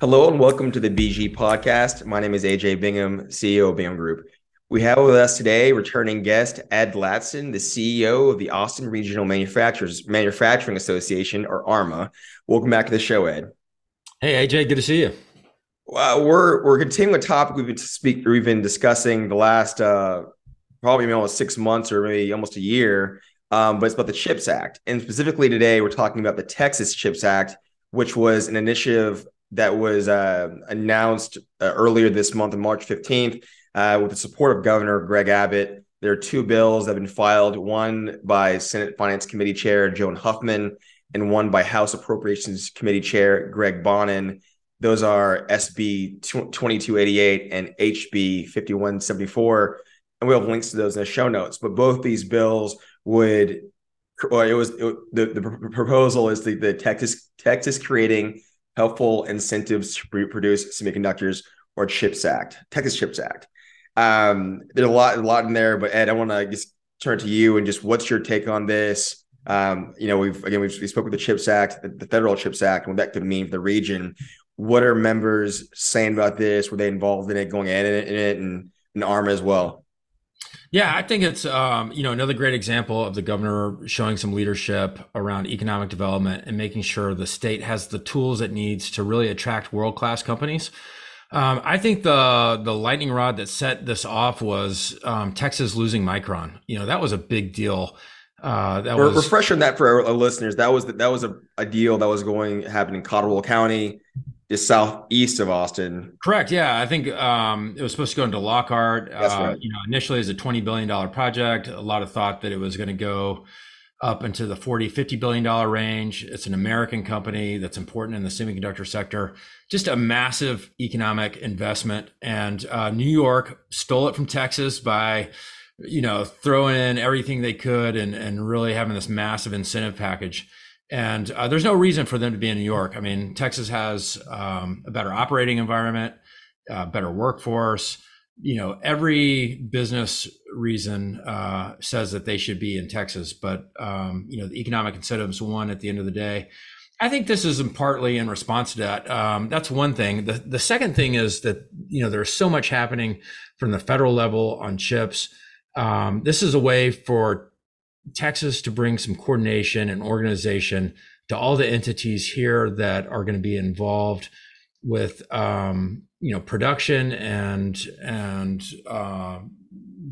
Hello and welcome to the BG podcast. My name is AJ Bingham, CEO of Bingham Group. We have with us today returning guest Ed Latson, the CEO of the Austin Regional Manufacturers Manufacturing Association, or ARMA. Welcome back to the show, Ed. Hey AJ, good to see you. Uh, we're we're continuing a topic we've been speak we've been discussing the last uh, probably almost six months or maybe almost a year. Um, but it's about the CHIPS Act, and specifically today we're talking about the Texas CHIPS Act, which was an initiative that was uh, announced uh, earlier this month on March 15th uh, with the support of Governor Greg Abbott. There are two bills that have been filed, one by Senate Finance Committee Chair Joan Huffman and one by House Appropriations Committee Chair Greg Bonnen. Those are SB 2288 and HB 5174. And we have links to those in the show notes. But both these bills would, or it was it, the, the proposal is the, the Texas Texas creating helpful incentives to produce semiconductors or CHIPS Act, Texas CHIPS Act. Um, there's a lot, a lot in there, but Ed, I want to just turn to you and just what's your take on this? Um, you know, we've again we've we spoke with the CHIPS Act, the, the federal CHIPS Act, and what that could mean for the region. What are members saying about this? Were they involved in it, going in it, in it and, and ARMA as well? Yeah, I think it's um, you know another great example of the governor showing some leadership around economic development and making sure the state has the tools it needs to really attract world class companies. Um, I think the the lightning rod that set this off was um, Texas losing Micron. You know that was a big deal. Uh, that was refreshing that for our listeners. That was that was a, a deal that was going happen in Caldwell County is southeast of Austin. Correct. Yeah, I think um, it was supposed to go into Lockhart. That's uh, right. You know, initially as a twenty billion dollar project, a lot of thought that it was going to go up into the 40 50 billion dollar range it's an american company that's important in the semiconductor sector just a massive economic investment and uh, new york stole it from texas by you know throwing in everything they could and, and really having this massive incentive package and uh, there's no reason for them to be in New York. I mean, Texas has um, a better operating environment, uh, better workforce. You know, every business reason uh, says that they should be in Texas, but um, you know, the economic incentives won at the end of the day. I think this is in partly in response to that. Um, that's one thing. The the second thing is that you know there's so much happening from the federal level on chips. Um, this is a way for Texas to bring some coordination and organization to all the entities here that are going to be involved with um, you know production and and uh,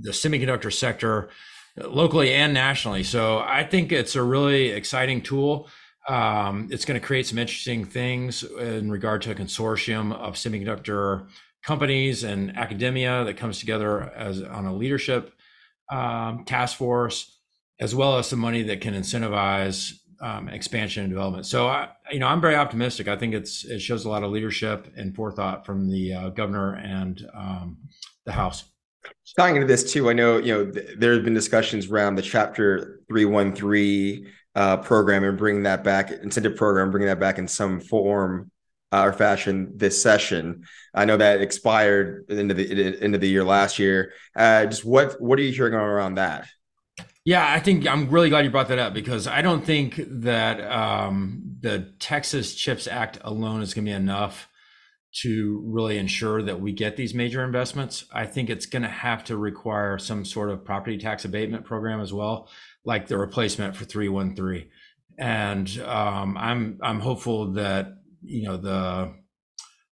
the semiconductor sector locally and nationally. So I think it's a really exciting tool. Um, it's going to create some interesting things in regard to a consortium of semiconductor companies and academia that comes together as on a leadership um, task force as well as some money that can incentivize um, expansion and development. So, I, you know, I'm very optimistic. I think it's it shows a lot of leadership and forethought from the uh, governor and um, the House. Tying into this too, I know you know th- there have been discussions around the Chapter 313 uh, program and bringing that back, incentive program, bringing that back in some form uh, or fashion this session. I know that expired into the end of the year last year. Uh, just what what are you hearing around that? Yeah, I think I'm really glad you brought that up because I don't think that um, the Texas CHIPS Act alone is going to be enough to really ensure that we get these major investments. I think it's going to have to require some sort of property tax abatement program as well, like the replacement for 313. And um, I'm I'm hopeful that you know the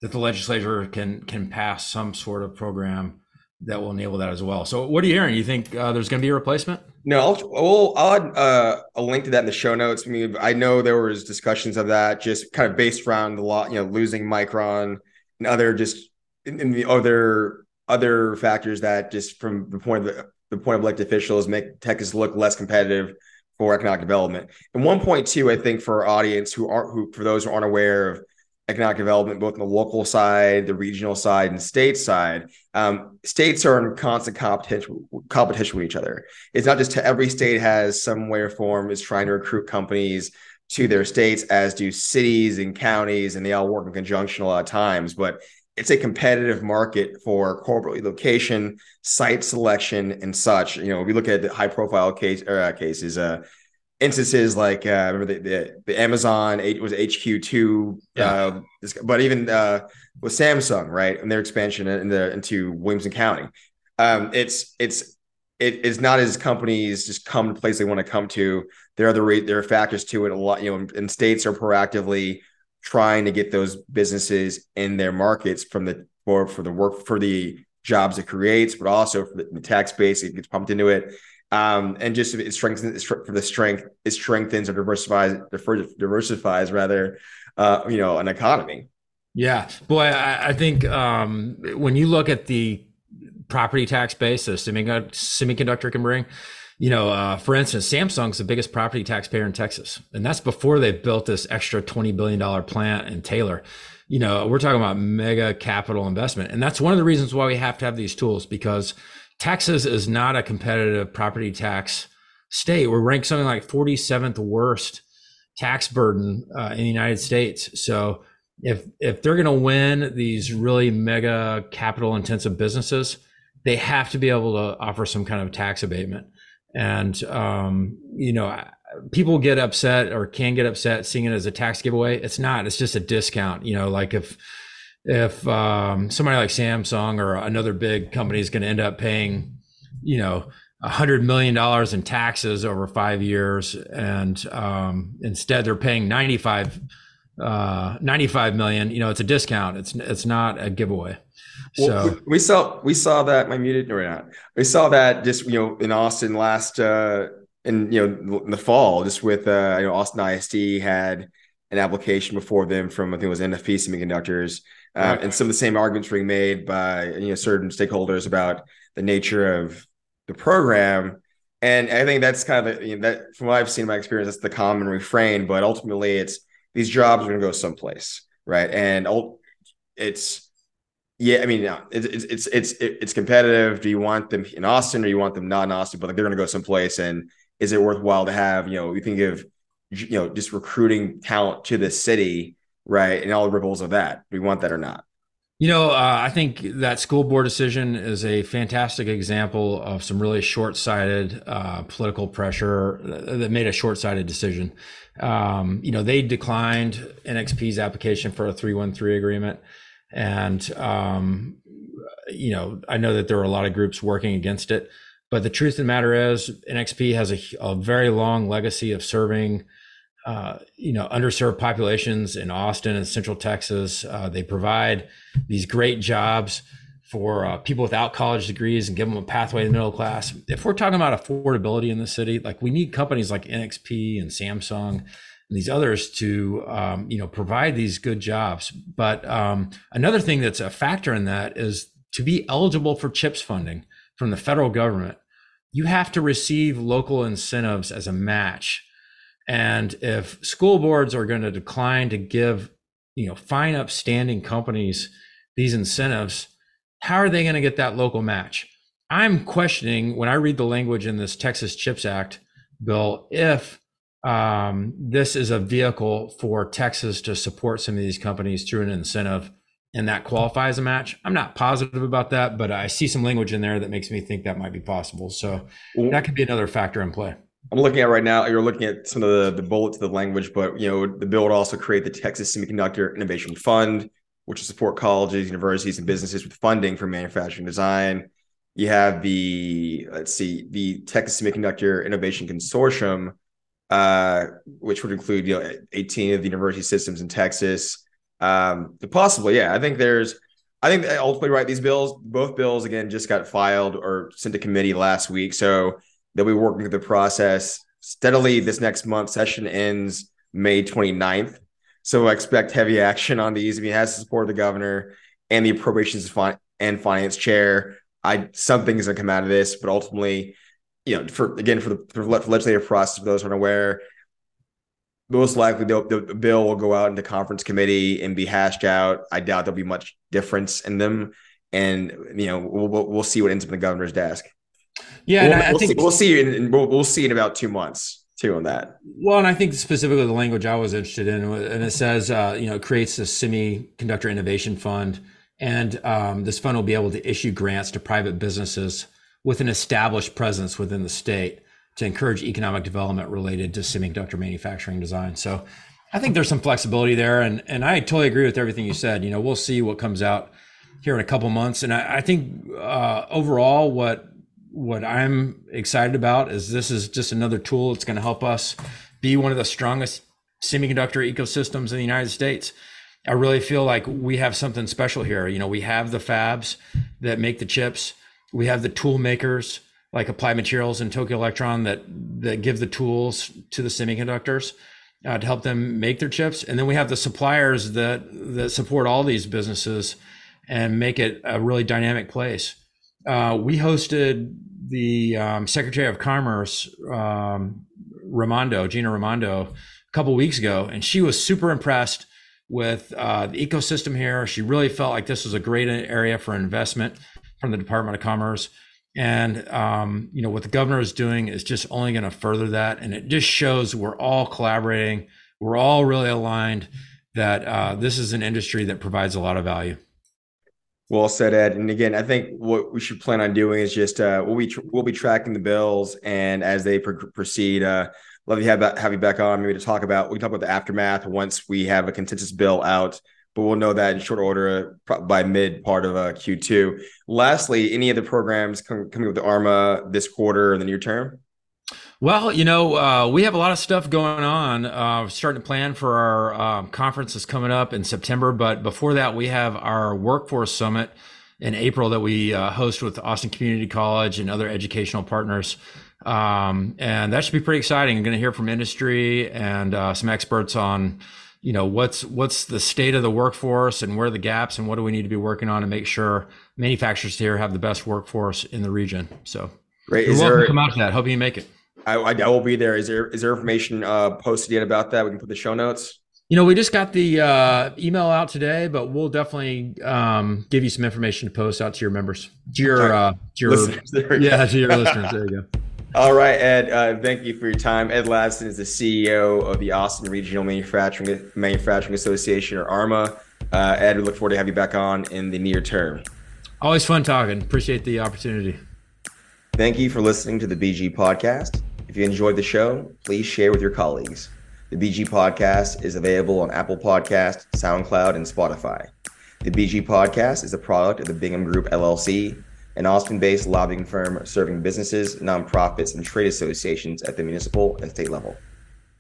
that the legislature can can pass some sort of program that will enable that as well. So, what are you hearing? You think uh, there's going to be a replacement? No, I'll, I'll, add uh, a link to that in the show notes. I mean, I know there was discussions of that, just kind of based around the lot, you know, losing Micron and other just in, the other other factors that just from the point of the, the point of elected officials make Texas look less competitive for economic development. And one point too, I think for our audience who aren't who for those who aren't aware of economic development, both on the local side, the regional side, and state side. Um, states are in constant competition competition with each other. It's not just to every state has some way or form is trying to recruit companies to their states, as do cities and counties, and they all work in conjunction a lot of times. But it's a competitive market for corporate location, site selection, and such. You know, you look at the high profile case uh, cases, uh, instances like uh, remember the, the, the Amazon it was HQ two, yeah. uh, but even uh, with Samsung, right, and their expansion in the, into Williamson County, um, it's it's it is not as companies just come to place they want to come to. There are the there are factors to it. A lot, you know, and states are proactively trying to get those businesses in their markets from the for for the work for the jobs it creates, but also for the, the tax base it gets pumped into it. Um, and just it strengthens for the strength, it strengthens or diversifies, diversifies rather, uh, you know, an economy. Yeah, boy, I, I think um, when you look at the property tax base that a semiconductor can bring, you know, uh, for instance, Samsung's the biggest property taxpayer in Texas, and that's before they built this extra twenty billion dollar plant in Taylor. You know, we're talking about mega capital investment, and that's one of the reasons why we have to have these tools because Texas is not a competitive property tax state. We're ranked something like forty seventh worst tax burden uh, in the United States. So if if they're going to win these really mega capital intensive businesses, they have to be able to offer some kind of tax abatement. And, um, you know, people get upset or can get upset seeing it as a tax giveaway. It's not, it's just a discount. You know, like if, if um, somebody like Samsung or another big company is going to end up paying, you know, a hundred million dollars in taxes over five years, and um, instead they're paying 95, uh, 95 million, you know, it's a discount. It's, it's not a giveaway. Well, so we saw we saw that. My muted or not? We saw that just you know in Austin last uh in you know in the fall, just with uh you know Austin ISD had an application before them from I think it was NXP Semiconductors, uh, and some of the same arguments being made by you know certain stakeholders about the nature of the program. And I think that's kind of the, you know, that from what I've seen in my experience, that's the common refrain. But ultimately, it's these jobs are going to go someplace, right? And it's yeah, I mean, it's it's it's it's competitive. Do you want them in Austin or you want them not in Austin? But like they're going to go someplace, and is it worthwhile to have? You know, you think of you know just recruiting talent to the city, right? And all the ripples of that. Do we want that or not? You know, uh, I think that school board decision is a fantastic example of some really short-sighted uh, political pressure that made a short-sighted decision. Um, you know, they declined NXP's application for a 313 agreement. And, um, you know, I know that there are a lot of groups working against it, but the truth of the matter is NXP has a, a very long legacy of serving, uh, you know, underserved populations in Austin and Central Texas. Uh, they provide these great jobs for uh, people without college degrees and give them a pathway to the middle class. If we're talking about affordability in the city, like we need companies like NXP and Samsung and these others to um, you know provide these good jobs. But um, another thing that's a factor in that is to be eligible for CHIPS funding from the federal government, you have to receive local incentives as a match. And if school boards are going to decline to give you know fine upstanding companies these incentives, how are they going to get that local match? I'm questioning when I read the language in this Texas CHIPS Act bill if um, this is a vehicle for Texas to support some of these companies through an incentive, and that qualifies a match. I'm not positive about that, but I see some language in there that makes me think that might be possible. So that could be another factor in play. I'm looking at right now. You're looking at some of the, the bullets of the language, but you know the bill would also create the Texas Semiconductor Innovation Fund, which will support colleges, universities, and businesses with funding for manufacturing design. You have the let's see, the Texas Semiconductor Innovation Consortium, uh, which would include you know 18 of the university systems in Texas. Um, possibly, yeah. I think there's, I think ultimately, right. These bills, both bills, again, just got filed or sent to committee last week, so they'll be working through the process steadily. This next month session ends May 29th, so expect heavy action on these. If he has the support of the governor and the appropriations and finance chair, I something is going to come out of this, but ultimately you know, for again for the, for legislative process, for those who are aware, most likely the, the bill will go out into conference committee and be hashed out. I doubt there'll be much difference in them, and you know we'll we'll see what ends up in the governor's desk. Yeah, we'll, I we'll think see, we'll see in, we'll, we'll see in about two months too on that. Well, and I think specifically the language I was interested in, and it says uh, you know it creates a semiconductor innovation fund, and um, this fund will be able to issue grants to private businesses with an established presence within the state to encourage economic development related to semiconductor manufacturing design. So I think there's some flexibility there, and and I totally agree with everything you said. You know, we'll see what comes out here in a couple months, and I, I think uh, overall, what what I'm excited about is this is just another tool that's going to help us be one of the strongest semiconductor ecosystems in the United States. I really feel like we have something special here. You know, we have the fabs that make the chips. We have the tool makers like Applied Materials and Tokyo Electron that that give the tools to the semiconductors uh, to help them make their chips. And then we have the suppliers that that support all these businesses and make it a really dynamic place. Uh, we hosted the um, Secretary of Commerce, um, Gina Raimondo, a couple weeks ago, and she was super impressed with uh, the ecosystem here. She really felt like this was a great area for investment from the Department of Commerce. And um, you know what the governor is doing is just only going to further that, and it just shows we're all collaborating. We're all really aligned that uh, this is an industry that provides a lot of value. Well said, Ed. And again, I think what we should plan on doing is just uh, we'll be tr- we'll be tracking the bills, and as they pr- proceed, uh, love to have have you back on maybe to talk about we can talk about the aftermath once we have a consensus bill out but we'll know that in short order by mid part of uh, Q2. Lastly, any other programs coming with the ARMA this quarter in the near term? Well, you know, uh, we have a lot of stuff going on. Uh, starting to plan for our um, conference is coming up in September, but before that, we have our workforce summit in April that we uh, host with Austin Community College and other educational partners. Um, and that should be pretty exciting. I'm going to hear from industry and uh, some experts on you know what's what's the state of the workforce and where are the gaps and what do we need to be working on to make sure manufacturers here have the best workforce in the region so great is welcome there, to come out to that hope you make it I, I, will be there is there is there information uh, posted yet about that we can put the show notes you know we just got the uh, email out today but we'll definitely um, give you some information to post out to your members to your uh, to your yeah to your listeners there you go all right, Ed. Uh, thank you for your time. Ed Latson is the CEO of the Austin Regional Manufacturing Manufacturing Association, or ARMA. Uh, Ed, we look forward to have you back on in the near term. Always fun talking. Appreciate the opportunity. Thank you for listening to the BG Podcast. If you enjoyed the show, please share with your colleagues. The BG Podcast is available on Apple Podcast, SoundCloud, and Spotify. The BG Podcast is a product of the Bingham Group LLC an Austin based lobbying firm serving businesses, nonprofits, and trade associations at the municipal and state level.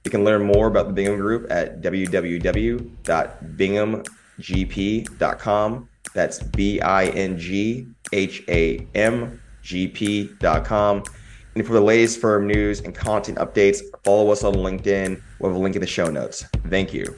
You can learn more about the Bingham Group at www.binghamgp.com. That's B I N G H A M G P.com. And for the latest firm news and content updates, follow us on LinkedIn. We'll have a link in the show notes. Thank you.